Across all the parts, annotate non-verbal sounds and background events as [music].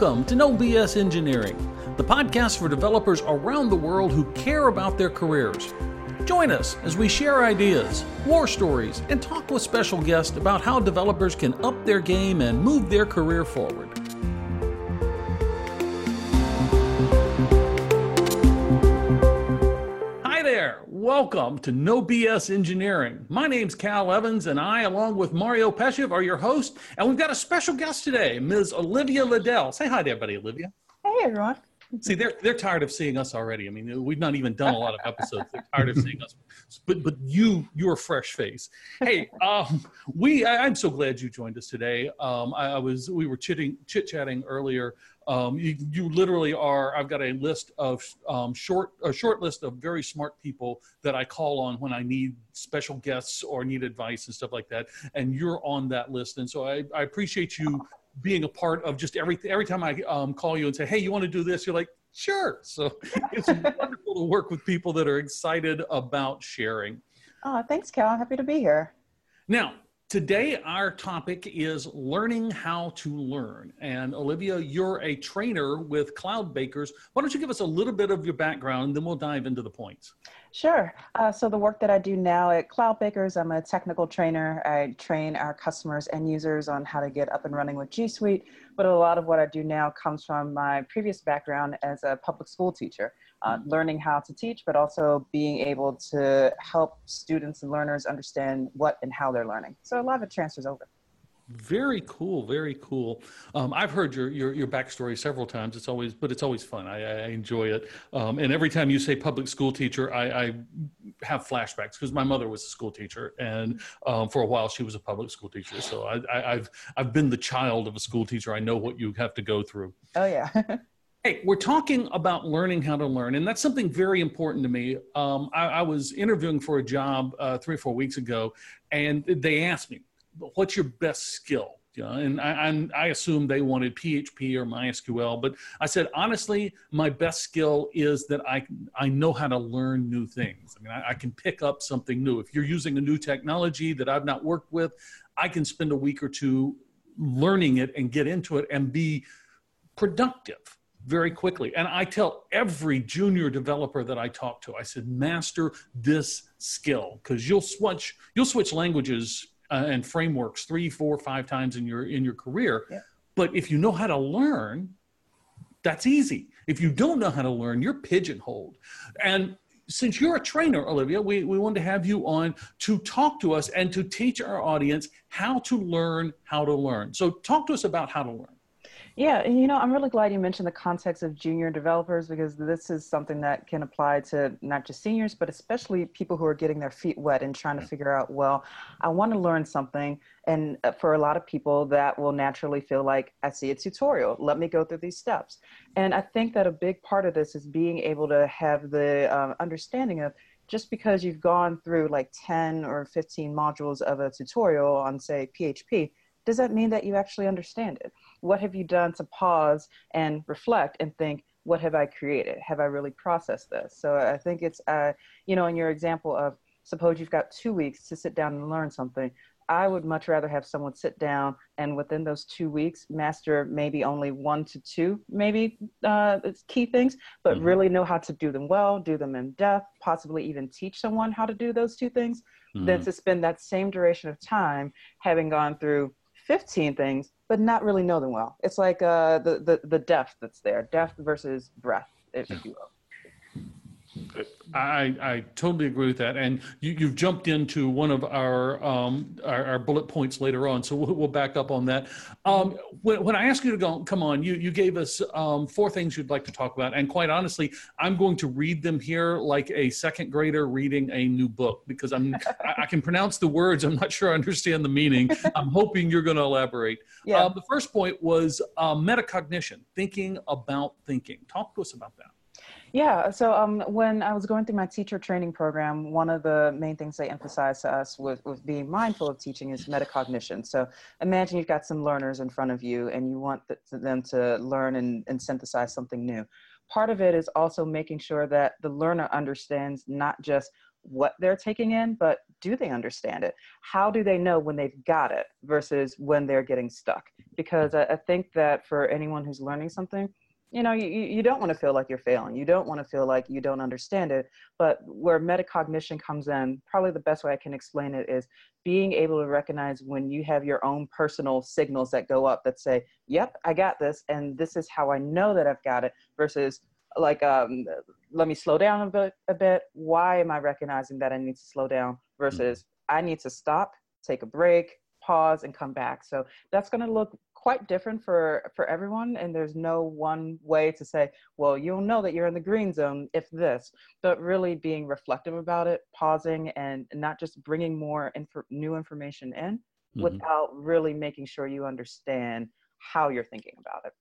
Welcome to No BS Engineering, the podcast for developers around the world who care about their careers. Join us as we share ideas, war stories, and talk with special guests about how developers can up their game and move their career forward. Welcome to No BS Engineering. My name's Cal Evans, and I, along with Mario Peshev, are your host. And we've got a special guest today, Ms. Olivia Liddell. Say hi to everybody, Olivia. Hey, everyone. See, they're they're tired of seeing us already. I mean, we've not even done a lot of episodes. They're tired of seeing us. But but you, you're a fresh face. Hey, [laughs] um, we I, am so glad you joined us today. Um, I, I was we were chitting chit chatting earlier. Um, you, you literally are. I've got a list of um, short a short list of very smart people that I call on when I need special guests or need advice and stuff like that. And you're on that list. And so I, I appreciate you being a part of just every every time I um, call you and say, "Hey, you want to do this?" You're like, "Sure." So [laughs] it's wonderful to work with people that are excited about sharing. Oh, thanks, Cal. Happy to be here. Now, today our topic is learning how to learn. And Olivia, you're a trainer with Cloudbakers. Why don't you give us a little bit of your background, and then we'll dive into the points. Sure. Uh, so the work that I do now at Cloudbakers, I'm a technical trainer. I train our customers and users on how to get up and running with G Suite. But a lot of what I do now comes from my previous background as a public school teacher, uh, mm-hmm. learning how to teach, but also being able to help students and learners understand what and how they're learning. So a lot of it transfers over. Very cool, very cool. Um, I've heard your, your your backstory several times. It's always, but it's always fun. I, I enjoy it. Um, and every time you say public school teacher, I, I have flashbacks because my mother was a school teacher, and um, for a while she was a public school teacher. So I, I, I've I've been the child of a school teacher. I know what you have to go through. Oh yeah. [laughs] Hey, we're talking about learning how to learn, and that's something very important to me. Um, I, I, was interviewing for a job uh, three or four weeks ago, and they asked me, what's your best skill? You know, and I, I, assume they wanted PHP or MySQL, but I said honestly, my best skill is that I I know how to learn new things. I mean, I, I can pick up something new. If you're using a new technology that I've not worked with, I can spend a week or two learning it and get into it and be productive very quickly. And I tell every junior developer that I talk to, I said, master this skill because you'll switch you'll switch languages uh, and frameworks three, four, five times in your in your career. Yeah. But if you know how to learn, that's easy. If you don't know how to learn, you're pigeonholed. And since you're a trainer, Olivia, we, we want to have you on to talk to us and to teach our audience how to learn how to learn. So talk to us about how to learn. Yeah, you know, I'm really glad you mentioned the context of junior developers because this is something that can apply to not just seniors, but especially people who are getting their feet wet and trying to figure out, well, I want to learn something. And uh, for a lot of people, that will naturally feel like, I see a tutorial, let me go through these steps. And I think that a big part of this is being able to have the um, understanding of just because you've gone through like 10 or 15 modules of a tutorial on, say, PHP, does that mean that you actually understand it? What have you done to pause and reflect and think what have i created have i really processed this so i think it's uh, you know in your example of suppose you've got two weeks to sit down and learn something i would much rather have someone sit down and within those two weeks master maybe only one to two maybe uh, key things but mm-hmm. really know how to do them well do them in depth possibly even teach someone how to do those two things mm-hmm. than to spend that same duration of time having gone through 15 things but not really know them well. It's like uh, the, the, the depth that's there, depth versus breadth, if you will. I, I totally agree with that. And you, you've jumped into one of our, um, our, our, bullet points later on, so we'll, we'll back up on that. Um, when, when I asked you to go, come on, you, you gave us um, four things you'd like to talk about. And quite honestly, I'm going to read them here like a second grader reading a new book because I'm, I, I can pronounce the words. I'm not sure I understand the meaning. I'm hoping you're going to elaborate. Yeah. Uh, the first point was uh, metacognition, thinking about thinking. Talk to us about that. Yeah, so um, when I was going through my teacher training program, one of the main things they emphasized to us with, with being mindful of teaching is metacognition. So imagine you've got some learners in front of you and you want them to learn and, and synthesize something new. Part of it is also making sure that the learner understands not just what they're taking in, but do they understand it? How do they know when they've got it versus when they're getting stuck? Because I, I think that for anyone who's learning something, you know, you, you don't want to feel like you're failing. You don't want to feel like you don't understand it. But where metacognition comes in, probably the best way I can explain it is being able to recognize when you have your own personal signals that go up that say, yep, I got this. And this is how I know that I've got it versus like, um, let me slow down a bit, a bit. Why am I recognizing that I need to slow down versus mm-hmm. I need to stop, take a break, pause and come back. So that's going to look quite different for for everyone and there's no one way to say well you'll know that you're in the green zone if this but really being reflective about it pausing and not just bringing more inf- new information in mm-hmm. without really making sure you understand how you're thinking about it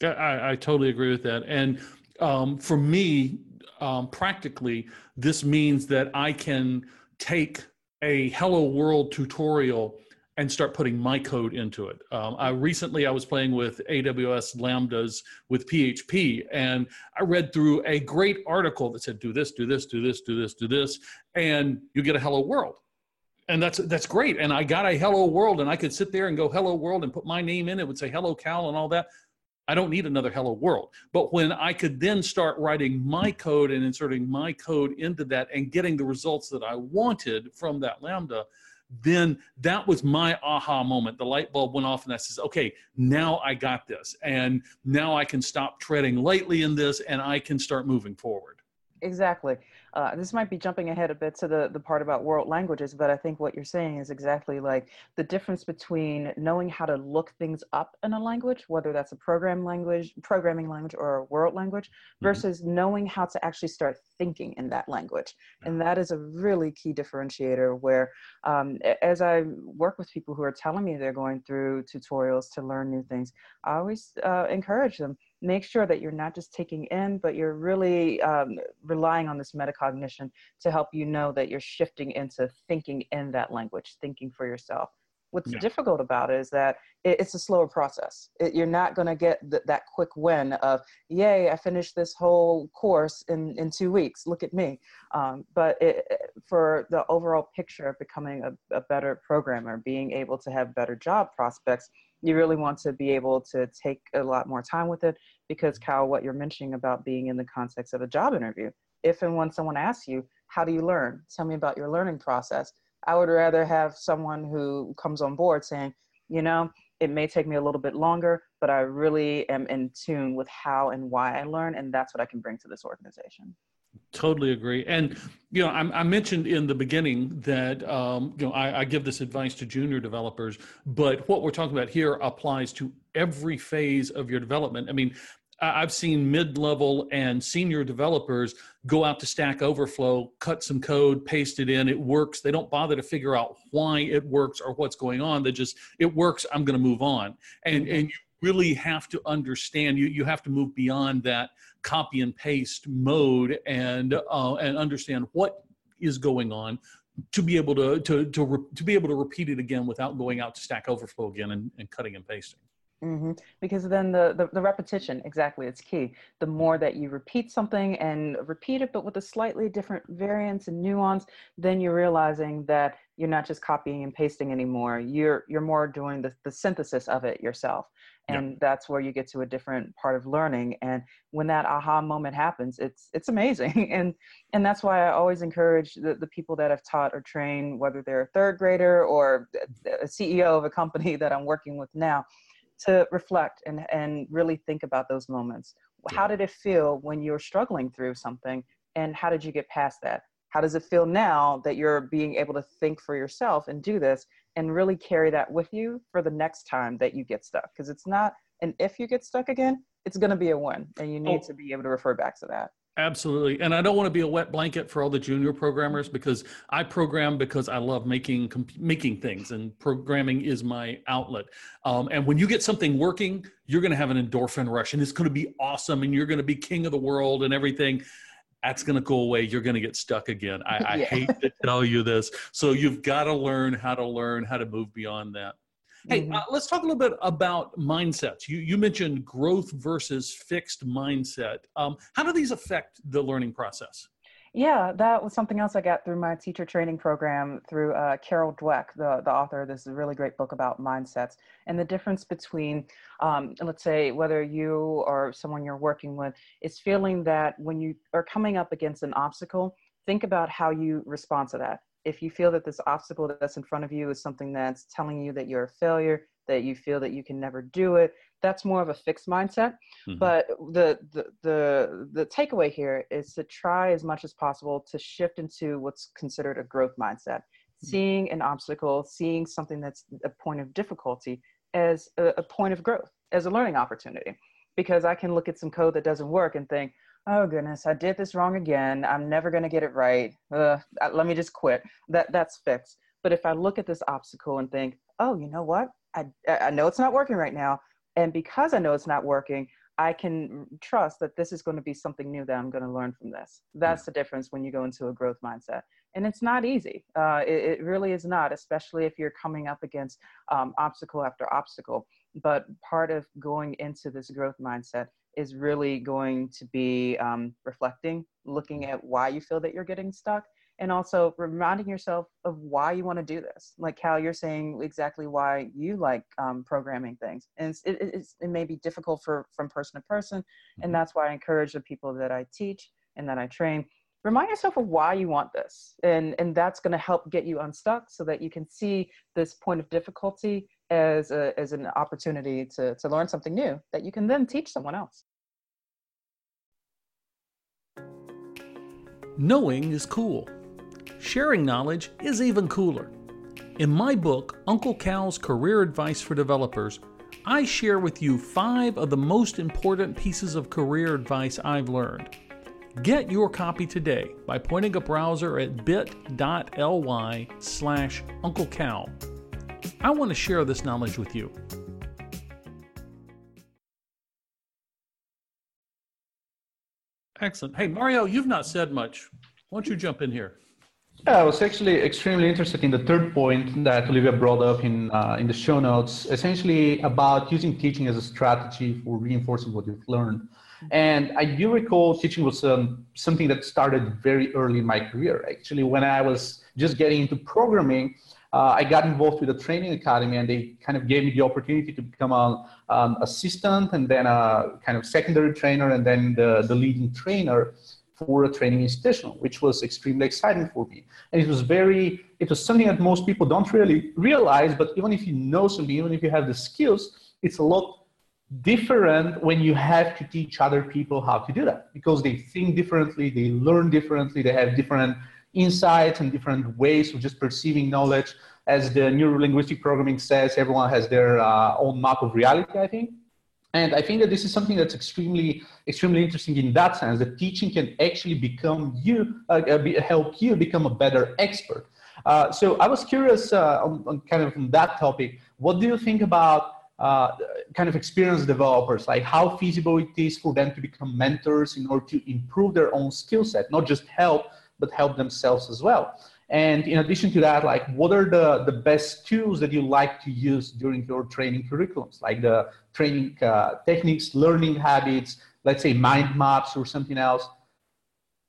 yeah, I, I totally agree with that. And um, for me, um, practically, this means that I can take a Hello World tutorial and start putting my code into it. Um, I recently I was playing with AWS Lambdas with PHP, and I read through a great article that said, "Do this, do this, do this, do this, do this," and you get a hello world. And that's that's great. And I got a hello world, and I could sit there and go hello world and put my name in. It would say hello Cal and all that. I don't need another hello world. But when I could then start writing my code and inserting my code into that and getting the results that I wanted from that Lambda, then that was my aha moment. The light bulb went off, and I says, okay, now I got this. And now I can stop treading lightly in this and I can start moving forward. Exactly. Uh, this might be jumping ahead a bit to the, the part about world languages, but I think what you're saying is exactly like the difference between knowing how to look things up in a language, whether that's a program language, programming language, or a world language, mm-hmm. versus mm-hmm. knowing how to actually start thinking in that language. And that is a really key differentiator where, um, as I work with people who are telling me they're going through tutorials to learn new things, I always uh, encourage them make sure that you're not just taking in, but you're really um, relying on this metacognition to help you know that you're shifting into thinking in that language, thinking for yourself. What's yeah. difficult about it is that it, it's a slower process. It, you're not going to get th- that quick win of, yay, I finished this whole course in, in two weeks. Look at me. Um, but it, for the overall picture of becoming a, a better programmer, being able to have better job prospects, you really want to be able to take a lot more time with it because mm-hmm. Cal, what you're mentioning about being in the context of a job interview, if and when someone asks you, how do you learn? Tell me about your learning process. I would rather have someone who comes on board saying, you know, it may take me a little bit longer, but I really am in tune with how and why I learn, and that's what I can bring to this organization. Totally agree. And, you know, I, I mentioned in the beginning that, um, you know, I, I, give this advice to junior developers, but what we're talking about here applies to every phase of your development. I mean, I've seen mid-level and senior developers go out to Stack Overflow, cut some code, paste it in. It works. They don't bother to figure out why it works or what's going on. They just it works. I'm going to move on. And and you really have to understand. You you have to move beyond that copy and paste mode and uh, and understand what is going on to be able to to to, re- to be able to repeat it again without going out to Stack Overflow again and, and cutting and pasting. Mm-hmm. Because then the, the, the repetition, exactly, it's key. The more that you repeat something and repeat it, but with a slightly different variance and nuance, then you're realizing that you're not just copying and pasting anymore. You're you're more doing the, the synthesis of it yourself, and yep. that's where you get to a different part of learning. And when that aha moment happens, it's it's amazing. [laughs] and and that's why I always encourage the, the people that I've taught or trained, whether they're a third grader or a CEO of a company [laughs] that I'm working with now to reflect and, and really think about those moments. How did it feel when you were struggling through something? And how did you get past that? How does it feel now that you're being able to think for yourself and do this and really carry that with you for the next time that you get stuck? Because it's not and if you get stuck again, it's going to be a win. And you need oh. to be able to refer back to that. Absolutely. And I don't want to be a wet blanket for all the junior programmers because I program because I love making making things and programming is my outlet. Um, and when you get something working, you're going to have an endorphin rush and it's going to be awesome and you're going to be king of the world and everything. That's going to go away. You're going to get stuck again. I, I [laughs] yeah. hate to tell you this. So you've got to learn how to learn how to move beyond that. Hey, mm-hmm. uh, let's talk a little bit about mindsets. You, you mentioned growth versus fixed mindset. Um, how do these affect the learning process? Yeah, that was something else I got through my teacher training program through uh, Carol Dweck, the, the author of this really great book about mindsets and the difference between, um, let's say, whether you or someone you're working with is feeling that when you are coming up against an obstacle, think about how you respond to that. If you feel that this obstacle that's in front of you is something that's telling you that you're a failure, that you feel that you can never do it, that's more of a fixed mindset. Mm-hmm. But the, the the the takeaway here is to try as much as possible to shift into what's considered a growth mindset. Mm-hmm. Seeing an obstacle, seeing something that's a point of difficulty as a, a point of growth, as a learning opportunity. Because I can look at some code that doesn't work and think, oh goodness, I did this wrong again. I'm never going to get it right. Uh, let me just quit. That that's fixed. But if I look at this obstacle and think, oh, you know what? I I know it's not working right now, and because I know it's not working, I can trust that this is going to be something new that I'm going to learn from this. That's the difference when you go into a growth mindset. And it's not easy. Uh, it, it, really is not, especially if you're coming up against um, obstacle after obstacle. But part of going into this growth mindset is really going to be um, reflecting, looking at why you feel that you're getting stuck, and also reminding yourself of why you want to do this like how you're saying exactly why you like um, programming things. And it's, it, it's, it may be difficult for from person to person and mm-hmm. that's why i encourage the people that i teach and that i train remind yourself of why you want this. And and that's going to help get you unstuck so that you can see this point of difficulty as a, as an opportunity to to learn something new that you can then teach someone else. Knowing is cool Sharing knowledge is even cooler. In my book, Uncle Cal's Career Advice for Developers, I share with you five of the most important pieces of career advice I've learned. Get your copy today by pointing a browser at bit.ly slash Uncle Cal. I want to share this knowledge with you. Excellent. Hey, Mario, you've not said much. Why don't you jump in here? Yeah, I was actually extremely interested in the third point that Olivia brought up in uh, in the show notes, essentially about using teaching as a strategy for reinforcing what you've learned. And I do recall teaching was um, something that started very early in my career. Actually, when I was just getting into programming, uh, I got involved with a training academy, and they kind of gave me the opportunity to become an um, assistant, and then a kind of secondary trainer, and then the, the leading trainer for a training institution, which was extremely exciting for me. And it was very, it was something that most people don't really realize, but even if you know something, even if you have the skills, it's a lot different when you have to teach other people how to do that because they think differently, they learn differently, they have different insights and different ways of just perceiving knowledge. As the neuro-linguistic programming says, everyone has their uh, own map of reality, I think. And I think that this is something that's extremely, extremely interesting in that sense. That teaching can actually become you, uh, be, help you become a better expert. Uh, so I was curious uh, on, on, kind of on that topic. What do you think about uh, kind of experienced developers? Like how feasible it is for them to become mentors in order to improve their own skill set, not just help, but help themselves as well. And in addition to that, like what are the, the best tools that you like to use during your training curriculums, like the training uh, techniques, learning habits, let's say mind maps or something else?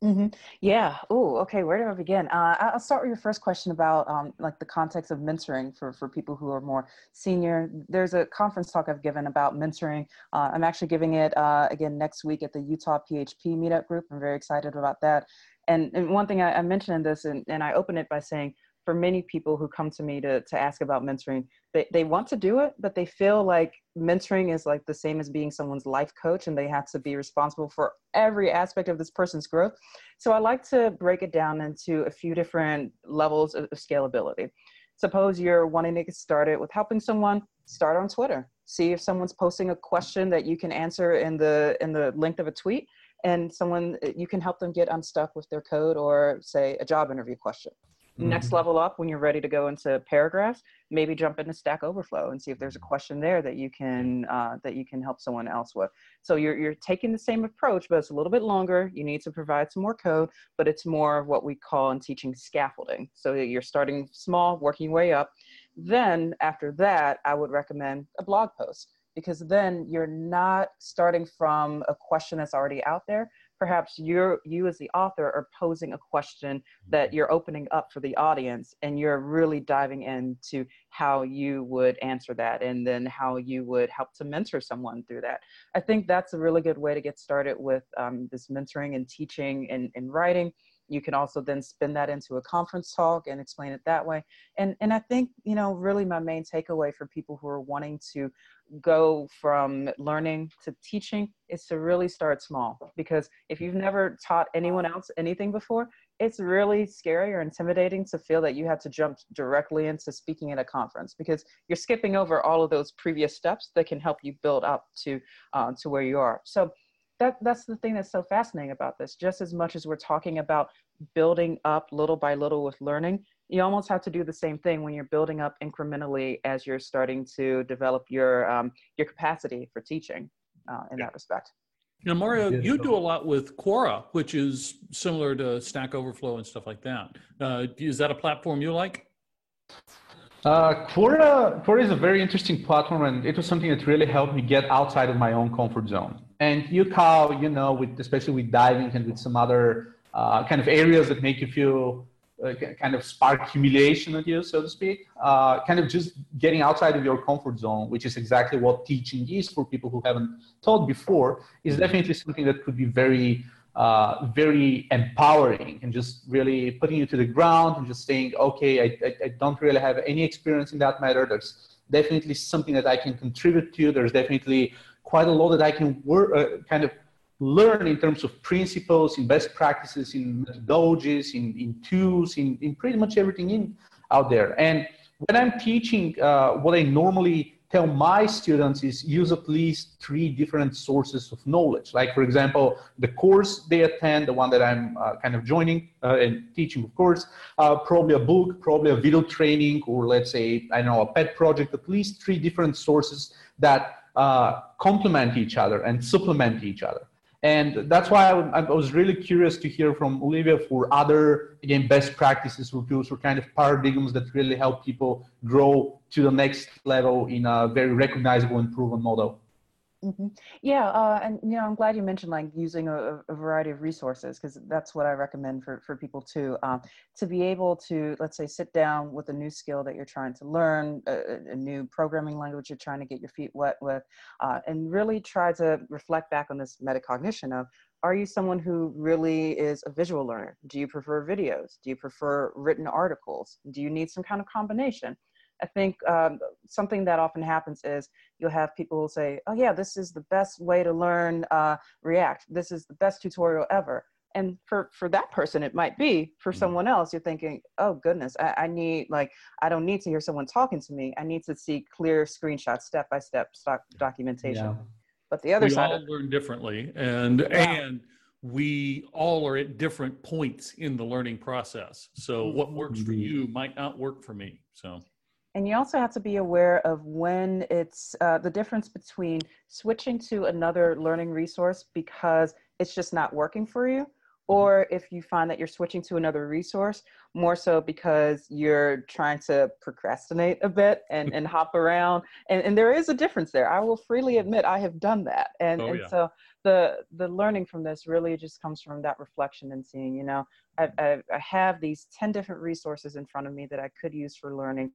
Mm-hmm. Yeah. Oh, okay. Where do I begin? Uh, I'll start with your first question about um, like the context of mentoring for, for people who are more senior. There's a conference talk I've given about mentoring. Uh, I'm actually giving it uh, again next week at the Utah PHP meetup group. I'm very excited about that and, and one thing I, I mentioned in this, and, and I open it by saying, for many people who come to me to, to ask about mentoring, they, they want to do it, but they feel like mentoring is like the same as being someone's life coach and they have to be responsible for every aspect of this person's growth. So I like to break it down into a few different levels of, of scalability. Suppose you're wanting to get started with helping someone, start on Twitter. See if someone's posting a question that you can answer in the in the length of a tweet and someone you can help them get unstuck with their code or say a job interview question. Mm-hmm. next level up when you're ready to go into paragraphs maybe jump into stack overflow and see if there's a question there that you can uh, that you can help someone else with. So you're, you're taking the same approach but it's a little bit longer. You need to provide some more code but it's more of what we call in teaching scaffolding. So you're starting small working way up. Then after that i would recommend a blog post because then you're not starting from a question that's already out there, perhaps you're you as the author are posing a question that Mm-hmm. you're opening up for the audience and you're really diving into how you would answer that and then how you would help to mentor someone through that. I think that's a really good way to get started with um, this mentoring and teaching and, and writing you can also then spin that into a conference talk and explain it that way. And and i think you know really my main takeaway for people who are wanting to go from learning to teaching is to really start small. Because if you've never taught anyone else anything before it's really scary or intimidating to feel that you have to jump directly into speaking at a conference because you're skipping over all of those previous steps that can help you build up to uh, to where you are. So that that's the thing that's so fascinating about this just as much as we're talking about building up little by little with learning you almost have to do the same thing when you're building up incrementally as you're starting to develop your um, your capacity for teaching uh, in Yeah. that respect Now, Mario, you do a lot with Quora, which is similar to Stack Overflow and stuff like that. Uh, is that a platform you like? Uh, Quora, Quora is a very interesting platform, and it was something that really helped me get outside of my own comfort zone. And you, Kyle, you know, with especially with diving and with some other uh, kind of areas that make you feel uh, kind of spark humiliation at you, so to speak. Uh, kind of just getting outside of your comfort zone, which is exactly what teaching is for people who haven't taught before, is definitely something that could be very uh, very empowering and just really putting you to the ground and just saying, okay, I, I, I don't really have any experience in that matter. There's definitely something that I can contribute to. There's definitely quite a lot that I can work, uh, kind of learn in terms of principles, in best practices, in methodologies, in, in tools, in, in pretty much everything in out there. And when I'm teaching, uh, what I normally tell my students is use at least three different sources of knowledge. Like, for example, the course they attend, the one that I'm uh, kind of joining uh, and teaching, of course, uh, probably a book, probably a video training, or let's say, I don't know, a pet project, at least three different sources that uh, complement each other and supplement each other. And that's why I, I was really curious to hear from Olivia for other, again, best practices or tools or kind of paradigms that really help people grow to the next level in a very recognizable and proven model. Hmm Yeah, uh, and you know, I'm glad you mentioned like using a, a variety of resources because that's what I recommend for for people too. Um, to be able to, let's say, sit down with a new skill that you're trying to learn, a- a new programming language you're trying to get your feet wet with, uh, and really try to reflect back on this metacognition of. Are you someone who really is a visual learner? Do you prefer videos? Do you prefer written articles? Do you need some kind of combination? I think um, something that often happens is you'll have people who say, "Oh yeah, this is the best way to learn uh, React. This is the best tutorial ever." And for for that person, it might be. For someone else, you're thinking, "Oh goodness, I, I need like I don't need to hear someone talking to me. I need to see clear screenshots, step by step documentation." Yeah. But the other we side, all of, learn differently, and Yeah. and we all are at different points in the learning process. So what works for you might not work for me. So and you also have to be aware of when it's uh, the difference between switching to another learning resource because it's just not working for you or if you find that you're switching to another resource more so because you're trying to procrastinate a bit and, [laughs] and hop around. And, and there is a difference there. I will freely admit i have done that. And, Oh, and yeah. so the the learning from this really just comes from that reflection and seeing you know I, I, I have these 10 different resources in front of me that i could use for learning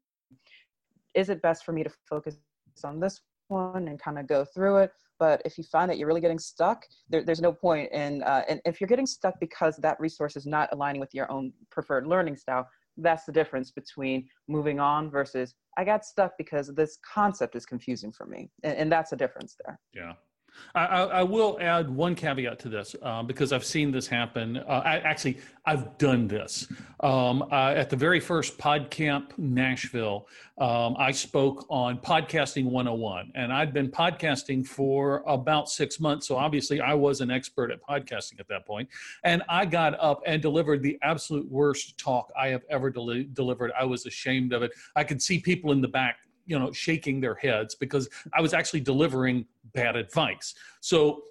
is it best for me to focus on this one and kind of go through it? But if you find that you're really getting stuck there, there's no point in uh, and if you're getting stuck because that resource is not aligning with your own preferred learning style that's the difference between moving on versus i got stuck because this concept is confusing for me. And, and that's a difference there. Yeah. I, I, will add one caveat to this uh, because I've seen this happen. Uh, I, actually, I've done this. Um, uh, at the very first PodCamp Nashville, um, I spoke on Podcasting 101, and I'd been podcasting for about six months. So obviously, I was an expert at podcasting at that point. And I got up and delivered the absolute worst talk I have ever deli- delivered. I was ashamed of it. I could see people in the back you know shaking their heads because i was actually delivering bad advice. So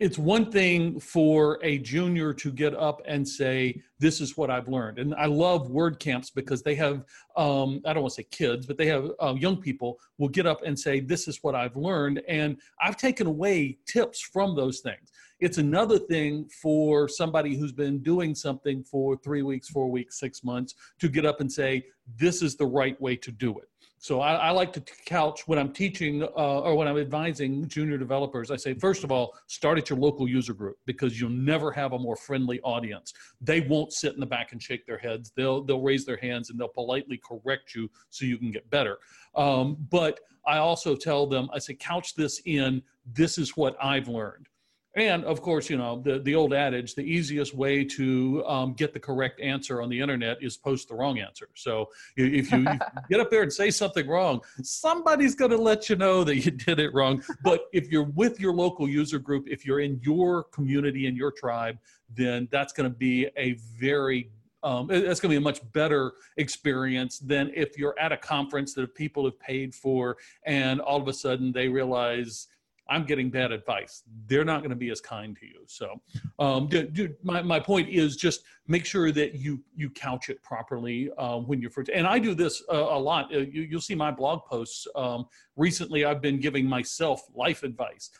it's one thing for a junior to get up and say this is what i've learned. And i love WordCamps because they have um, i don't want to say kids but they have uh, young people will get up and say this is what i've learned and i've taken away tips from those things. It's another thing for somebody who's been doing something for three weeks, four weeks, six months to get up and say, this is the right way to do it. So I, I, like to couch when I'm teaching uh, or when I'm advising junior developers. I say, first of all, start at your local user group because you'll never have a more friendly audience. They won't sit in the back and shake their heads. They'll they'll raise their hands and they'll politely correct you so you can get better. Um, but I also tell them, I say, couch this in. This is what I've learned. And of course, you know, the, the old adage, the easiest way to um, get the correct answer on the internet is post the wrong answer. So if you, if you [laughs] get up there and say something wrong, somebody's going to let you know that you did it wrong. But if you're with your local user group, if you're in your community and your tribe, then that's going to be a very um, it's going to be a much better experience than if you're at a conference that people have paid for and all of a sudden they realize I'm getting bad advice. They're not going to be as kind to you. So, um, dude, my, my point is just make sure that you you couch it properly uh, when you're first. And I do this uh, a lot. Uh, you, will see my blog posts. Um, recently, I've been giving myself life advice.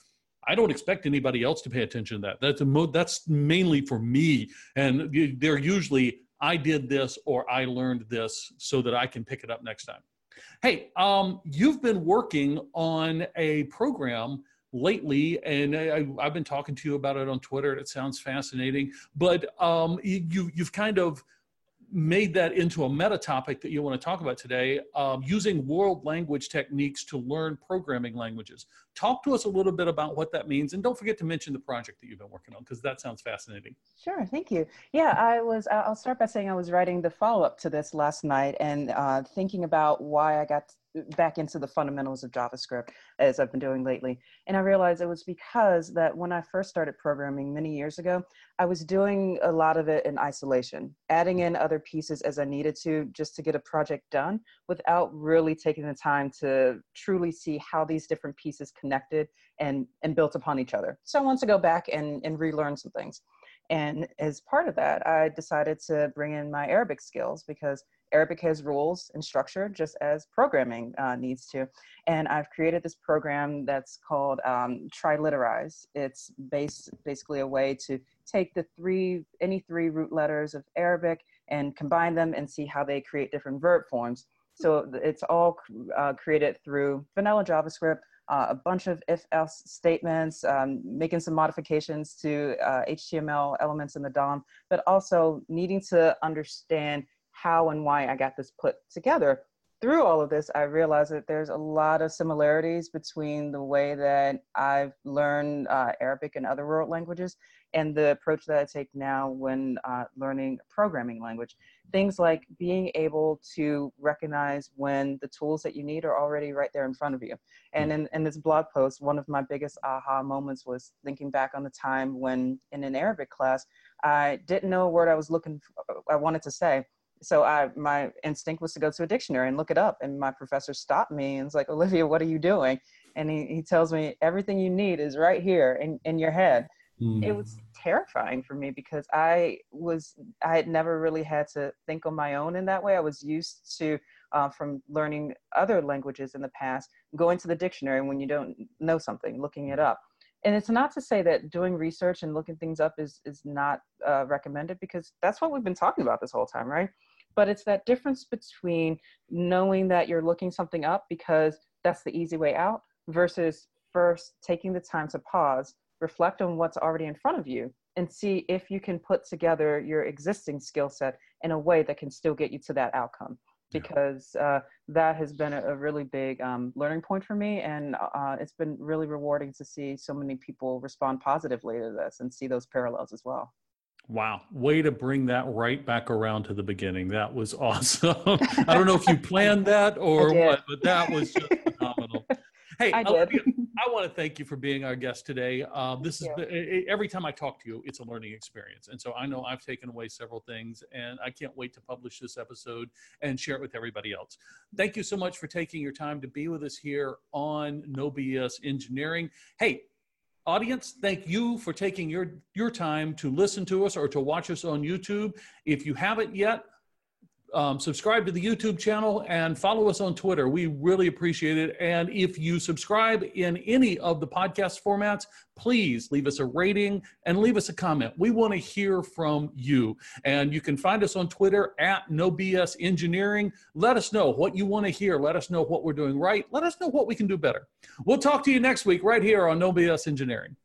I don't expect anybody else to pay attention to that. That's a mo- that's mainly for me, and they're usually I did this or I learned this so that I can pick it up next time. Hey, um, you've been working on a program lately, and I, have been talking to you about it on Twitter. It sounds fascinating, but um, you you've kind of made that into a meta topic that you want to talk about today um, using world language techniques to learn programming languages talk to us a little bit about what that means and don't forget to mention the project that you've been working on because that sounds fascinating sure thank you yeah i was i'll start by saying i was writing the follow-up to this last night and uh, thinking about why i got back into the fundamentals of JavaScript as I've been doing lately. And I realized it was because that when I first started programming many years ago, I was doing a lot of it in isolation, adding in other pieces as I needed to just to get a project done without really taking the time to truly see how these different pieces connected and, and built upon each other. So I wanted to go back and, and relearn some things. And as part of that, I decided to bring in my Arabic skills because Arabic has rules and structure just as programming uh, needs to. And I've created this program that's called um, Trilitterize. It's based, basically a way to take the three, any three root letters of Arabic and combine them and see how they create different verb forms. So it's all uh, created through vanilla JavaScript, uh, a bunch of if-else statements, um, making some modifications to uh, HTML elements in the DOM, but also needing to understand how and why I got this put together. Through all of this, I realized that there's a lot of similarities between the way that I've learned uh, Arabic and other world languages and the approach that I take now when uh, learning a programming language. Things like being able to recognize when the tools that you need are already right there in front of you. And in, in this blog post, one of my biggest aha moments was thinking back on the time when in an Arabic class, I didn't know a word I was looking for, I wanted to say so I my instinct was to go to a dictionary and look it up. And my professor stopped me and was like, Olivia, what are you doing? And he, he tells me everything you need is right here in, in your head. Mm. It was terrifying for me because I was I had never really had to think on my own in that way. I was used to uh, from learning other languages in the past, going to the dictionary when you don't know something, looking it up and it's not to say that doing research and looking things up is is not uh, recommended because that's what we've been talking about this whole time right but it's that difference between knowing that you're looking something up because that's the easy way out versus first taking the time to pause, reflect on what's already in front of you, and see if you can put together your existing skill set in a way that can still get you to that outcome. Because uh, that has been a, a really big um, learning point for me, and uh, it's been really rewarding to see so many people respond positively to this and see those parallels as well. Wow, way to bring that right back around to the beginning. That was [laughs] awesome. I don't know if you [laughs] planned that or what, but that was just phenomenal. Hey, I, Olivia, I want to thank you for being our guest today. Um, this is every time I talk to you, it's a learning experience, and so I know I've taken away several things, and I can't wait to publish this episode and share it with everybody else. Thank you so much for taking your time to be with us here on No BS Engineering. Hey, audience thank you for taking your your time to listen to us or to watch us on youtube. If you haven't yet um, subscribe to the YouTube channel and follow us on Twitter. We really appreciate it. And if you subscribe in any of the podcast formats, please leave us a rating and leave us a comment. We want to hear from you. And you can find us on Twitter at No BS Engineering. Let us know what you want to hear. Let us know what we're doing right. Let us know what we can do better. We'll talk to you next week right here on No BS Engineering.